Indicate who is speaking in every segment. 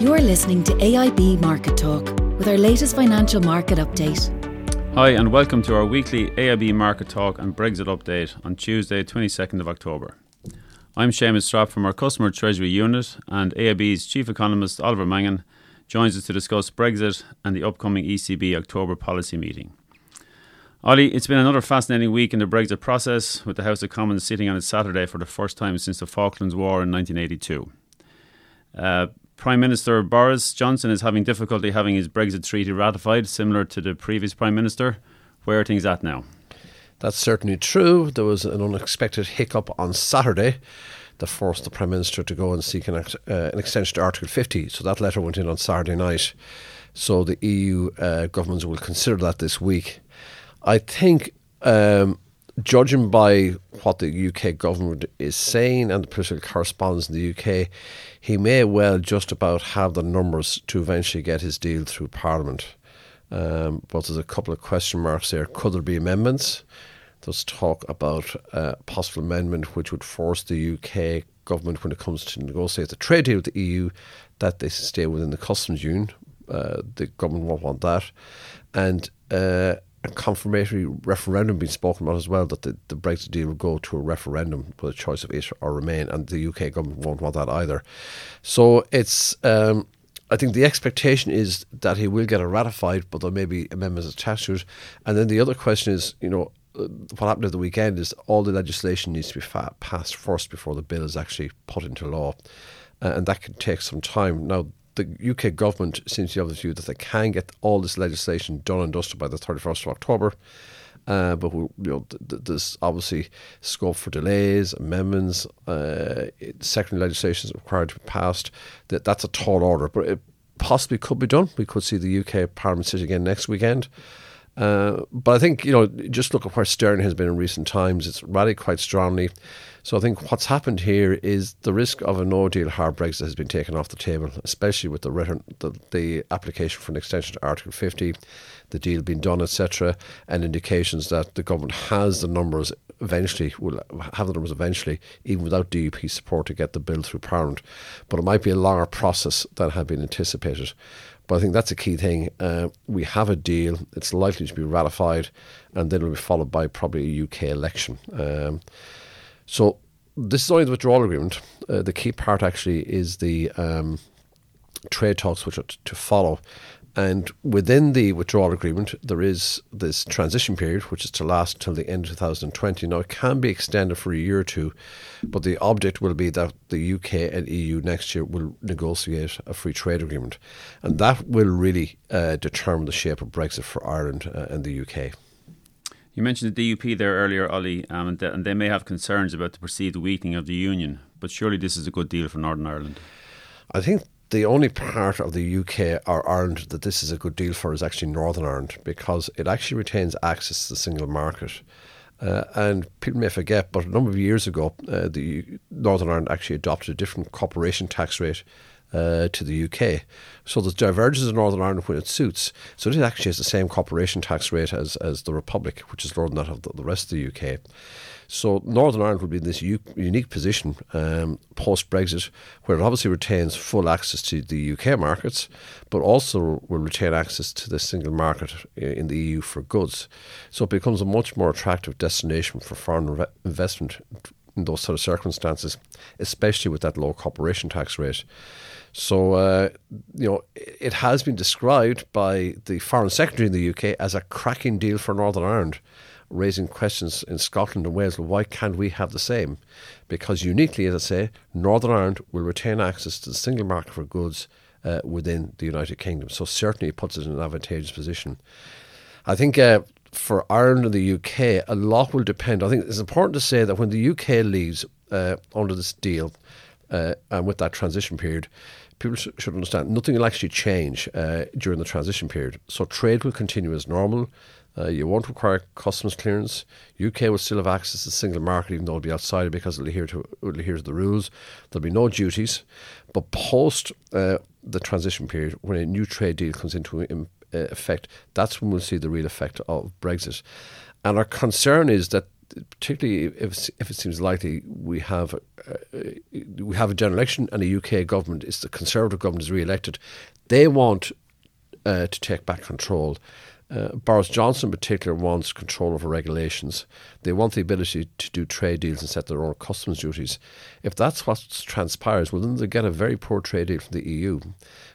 Speaker 1: You're listening to AIB Market Talk with our latest financial market update.
Speaker 2: Hi, and welcome to our weekly AIB Market Talk and Brexit update on Tuesday, 22nd of October. I'm Seamus Strapp from our Customer Treasury Unit, and AIB's Chief Economist Oliver Mangan joins us to discuss Brexit and the upcoming ECB October policy meeting. Ollie, it's been another fascinating week in the Brexit process, with the House of Commons sitting on its Saturday for the first time since the Falklands War in 1982. Uh, Prime Minister Boris Johnson is having difficulty having his Brexit treaty ratified, similar to the previous Prime Minister. Where are things at now?
Speaker 3: That's certainly true. There was an unexpected hiccup on Saturday that forced the Prime Minister to go and seek an, uh, an extension to Article 50. So that letter went in on Saturday night. So the EU uh, governments will consider that this week. I think, um, judging by what the UK government is saying and the political correspondence in the UK, he may well just about have the numbers to eventually get his deal through Parliament. Um, but there's a couple of question marks there. Could there be amendments? There's talk about a possible amendment which would force the UK government, when it comes to negotiate the trade deal with the EU, that they stay within the customs union. Uh, the government won't want that. And uh, a confirmatory referendum being spoken about as well that the, the Brexit deal will go to a referendum with a choice of it or remain, and the UK government won't want that either. So it's. Um, I think the expectation is that he will get it ratified, but there may be amendments attached to it. And then the other question is, you know, what happened at the weekend is all the legislation needs to be fa- passed first before the bill is actually put into law, uh, and that can take some time. Now, the UK government seems to have the view that they can get all this legislation done and dusted by the 31st of October. Uh, but we, you know, th- th- there's obviously scope for delays, amendments, uh, secondary legislation is required to be passed. That that's a tall order, but it possibly could be done. We could see the UK Parliament sit again next weekend. Uh, but I think you know, just look at where Sterling has been in recent times. It's rallied quite strongly. So I think what's happened here is the risk of a no deal hard Brexit has been taken off the table, especially with the, the, the application for an extension to Article 50, the deal being done, etc., and indications that the government has the numbers eventually, will have the numbers eventually, even without DUP support to get the bill through Parliament. But it might be a longer process than had been anticipated. But I think that's a key thing. Uh, we have a deal, it's likely to be ratified, and then it will be followed by probably a UK election. Um, so this is only the withdrawal agreement. Uh, the key part actually is the um, trade talks which are t- to follow. And within the withdrawal agreement, there is this transition period, which is to last until the end of 2020. Now, it can be extended for a year or two, but the object will be that the UK and EU next year will negotiate a free trade agreement. And that will really uh, determine the shape of Brexit for Ireland uh, and the UK.
Speaker 2: You mentioned the DUP there earlier, Ollie, um, and, th- and they may have concerns about the perceived weakening of the union, but surely this is a good deal for Northern Ireland.
Speaker 3: I think the only part of the UK or Ireland that this is a good deal for is actually Northern Ireland because it actually retains access to the single market. Uh, and people may forget, but a number of years ago, uh, the Northern Ireland actually adopted a different corporation tax rate uh, to the UK. So there's divergences in Northern Ireland when it suits. So it actually has the same corporation tax rate as, as the Republic, which is lower than that of the, the rest of the UK. So Northern Ireland will be in this u- unique position um, post Brexit, where it obviously retains full access to the UK markets, but also will retain access to the single market in the EU for goods. So it becomes a much more attractive destination for foreign re- investment in those sort of circumstances, especially with that low corporation tax rate. So, uh, you know, it has been described by the Foreign Secretary in the UK as a cracking deal for Northern Ireland, raising questions in Scotland and Wales. Why can't we have the same? Because uniquely, as I say, Northern Ireland will retain access to the single market for goods uh, within the United Kingdom. So, certainly, it puts it in an advantageous position. I think uh, for Ireland and the UK, a lot will depend. I think it's important to say that when the UK leaves uh, under this deal, uh, and with that transition period, people sh- should understand nothing will actually change uh, during the transition period. So trade will continue as normal. Uh, you won't require customs clearance. UK will still have access to the single market, even though it'll be outside because it'll adhere to, it'll adhere to the rules. There'll be no duties. But post uh, the transition period, when a new trade deal comes into uh, effect, that's when we'll see the real effect of Brexit. And our concern is that particularly if if it seems likely we have uh, we have a general election and a UK government is the Conservative government is re-elected, they want uh, to take back control. Uh, Boris Johnson, in particular, wants control over regulations. They want the ability to do trade deals and set their own customs duties. If that's what transpires, well, then they get a very poor trade deal from the EU.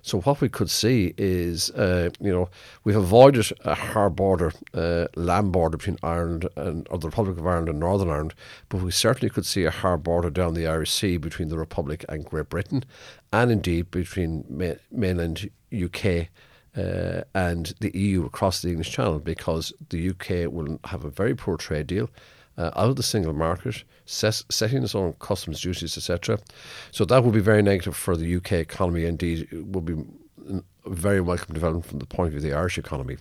Speaker 3: So what we could see is, uh, you know, we've avoided a hard border, uh, land border between Ireland and or the Republic of Ireland and Northern Ireland, but we certainly could see a hard border down the Irish Sea between the Republic and Great Britain, and indeed between ma- mainland UK uh, and the EU across the English Channel because the UK will have a very poor trade deal. Uh, out of the single market, ses- setting its own customs duties, etc. So that would be very negative for the UK economy. Indeed, it would be a very welcome development from the point of view of the Irish economy.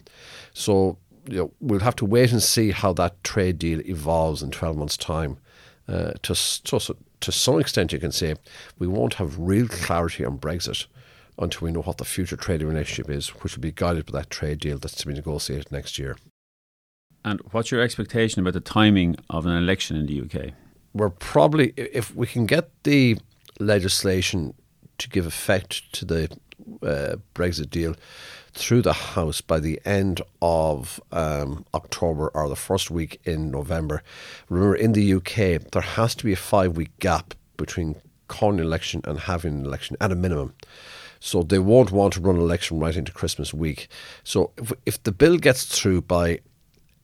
Speaker 3: So you know, we'll have to wait and see how that trade deal evolves in 12 months' time. Uh, to, to, to some extent, you can say we won't have real clarity on Brexit until we know what the future trading relationship is, which will be guided by that trade deal that's to be negotiated next year.
Speaker 2: And what's your expectation about the timing of an election in the UK?
Speaker 3: We're probably, if we can get the legislation to give effect to the uh, Brexit deal through the House by the end of um, October or the first week in November. Remember, in the UK, there has to be a five week gap between calling an election and having an election at a minimum. So they won't want to run an election right into Christmas week. So if, if the bill gets through by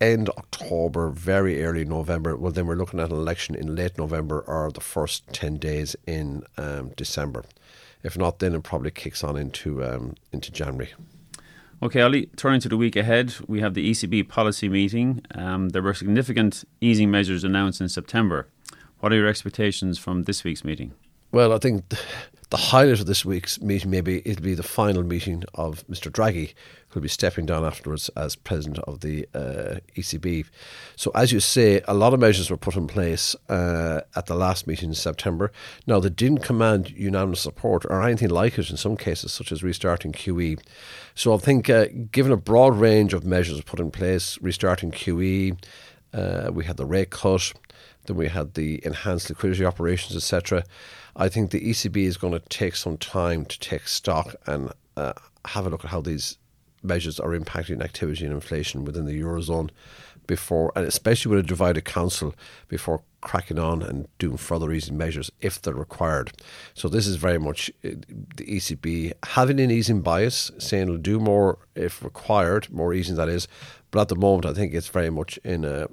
Speaker 3: end October, very early November, well, then we're looking at an election in late November or the first 10 days in um, December. If not, then it probably kicks on into um, into January.
Speaker 2: Okay, Ollie, turning to the week ahead, we have the ECB policy meeting. Um, there were significant easing measures announced in September. What are your expectations from this week's meeting?
Speaker 3: Well, I think the highlight of this week's meeting, maybe it'll be the final meeting of Mr. Draghi, who'll be stepping down afterwards as president of the uh, ECB. So, as you say, a lot of measures were put in place uh, at the last meeting in September. Now, they didn't command unanimous support or anything like it in some cases, such as restarting QE. So, I think, uh, given a broad range of measures put in place, restarting QE, uh, we had the rate cut, then we had the enhanced liquidity operations, etc. I think the ECB is going to take some time to take stock and uh, have a look at how these measures are impacting activity and inflation within the eurozone before, and especially with a divided council, before cracking on and doing further easing measures if they're required. So this is very much uh, the ECB having an easing bias, saying it'll do more if required, more easing that is. But at the moment, I think it's very much in a,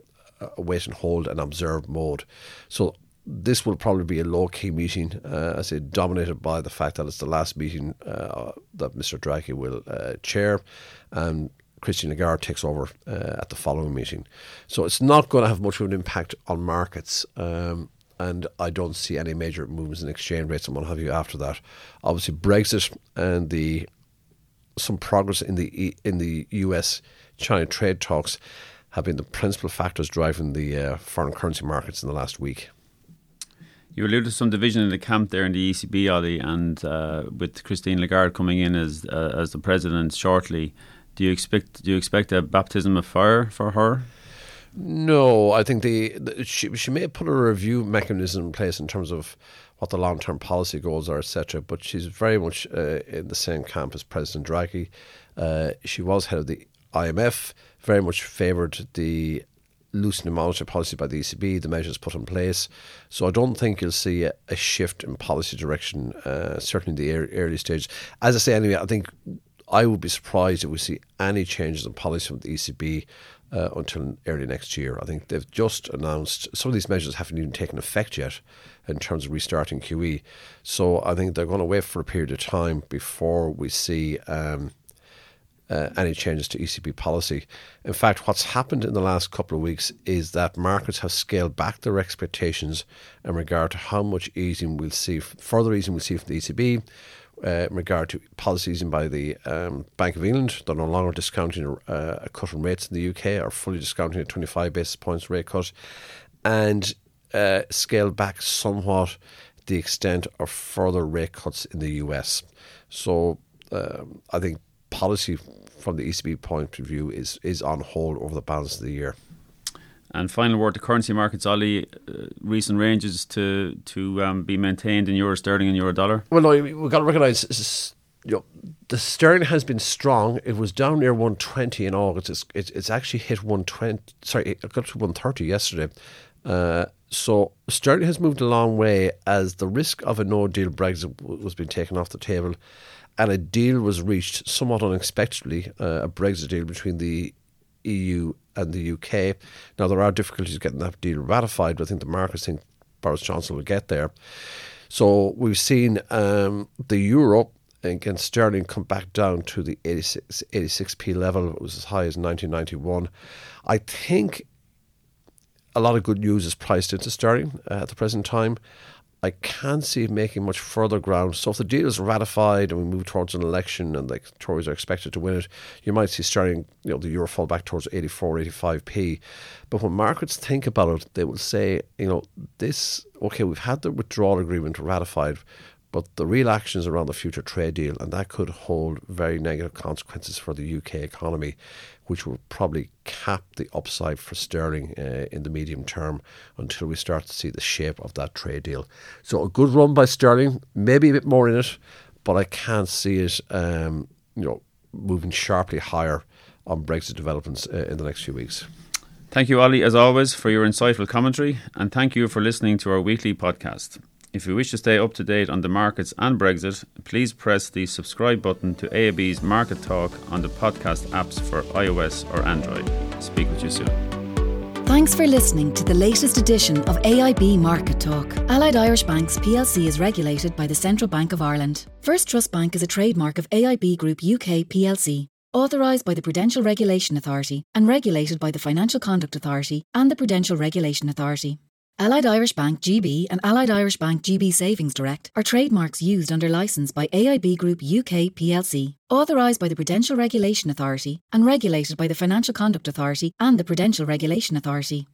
Speaker 3: a wait and hold and observe mode. So this will probably be a low key meeting, uh, I say, dominated by the fact that it's the last meeting uh, that Mr. Draghi will uh, chair, and Christine Lagarde takes over uh, at the following meeting. So it's not going to have much of an impact on markets. Um, and I don't see any major movements in exchange rates and what have you after that. Obviously, Brexit and the some progress in the in the U.S. China trade talks have been the principal factors driving the uh, foreign currency markets in the last week.
Speaker 2: You alluded to some division in the camp there in the ECB, Ollie, and uh, with Christine Lagarde coming in as uh, as the president shortly, do you expect do you expect a baptism of fire for her?
Speaker 3: No, I think the, the she she may put a review mechanism in place in terms of what the long term policy goals are, etc. But she's very much uh, in the same camp as President Draghi. Uh, she was head of the IMF, very much favoured the loosening monetary policy by the ECB, the measures put in place. So I don't think you'll see a, a shift in policy direction, uh, certainly in the early, early stage. As I say, anyway, I think I would be surprised if we see any changes in policy from the ECB uh, until early next year. I think they've just announced some of these measures haven't even taken effect yet in terms of restarting QE. So I think they're going to wait for a period of time before we see. Um, uh, any changes to ECB policy. In fact, what's happened in the last couple of weeks is that markets have scaled back their expectations in regard to how much easing we'll see, further easing we'll see from the ECB. Uh, in regard to policy easing by the um, Bank of England, they're no longer discounting uh, a cut in rates in the UK or fully discounting a 25 basis points rate cut, and uh, scaled back somewhat the extent of further rate cuts in the US. So um, I think policy from the ECB point of view is is on hold over the balance of the year.
Speaker 2: And final word to currency markets, Ollie. Uh, recent ranges to to um, be maintained in euro sterling and euro dollar.
Speaker 3: Well, no, we've got to recognise. You know, the sterling has been strong. It was down near 120 in August. It's, it's, it's actually hit 120. Sorry, it got to 130 yesterday. Uh, so sterling has moved a long way as the risk of a no deal Brexit was being taken off the table, and a deal was reached somewhat unexpectedly, uh, a Brexit deal between the EU and the UK. Now, there are difficulties getting that deal ratified, but I think the markets think Boris Johnson will get there. So we've seen um, the euro against sterling come back down to the 86, 86p level. It was as high as 1991. I think a lot of good news is priced into sterling uh, at the present time. I can't see it making much further ground. So if the deal is ratified and we move towards an election and the Tories are expected to win it, you might see sterling, you know, the euro fall back towards 84, 85p. But when markets think about it, they will say, you know, this, okay, we've had the withdrawal agreement ratified, but the real actions around the future trade deal, and that could hold very negative consequences for the UK economy, which will probably cap the upside for sterling uh, in the medium term until we start to see the shape of that trade deal. So a good run by sterling, maybe a bit more in it, but I can't see it, um, you know, moving sharply higher on Brexit developments uh, in the next few weeks.
Speaker 2: Thank you, Ollie, as always, for your insightful commentary, and thank you for listening to our weekly podcast. If you wish to stay up to date on the markets and Brexit, please press the subscribe button to AIB's Market Talk on the podcast apps for iOS or Android. Speak with you soon.
Speaker 1: Thanks for listening to the latest edition of AIB Market Talk. Allied Irish Banks plc is regulated by the Central Bank of Ireland. First Trust Bank is a trademark of AIB Group UK plc, authorised by the Prudential Regulation Authority and regulated by the Financial Conduct Authority and the Prudential Regulation Authority. Allied Irish Bank GB and Allied Irish Bank GB Savings Direct are trademarks used under licence by AIB Group UK plc, authorised by the Prudential Regulation Authority and regulated by the Financial Conduct Authority and the Prudential Regulation Authority.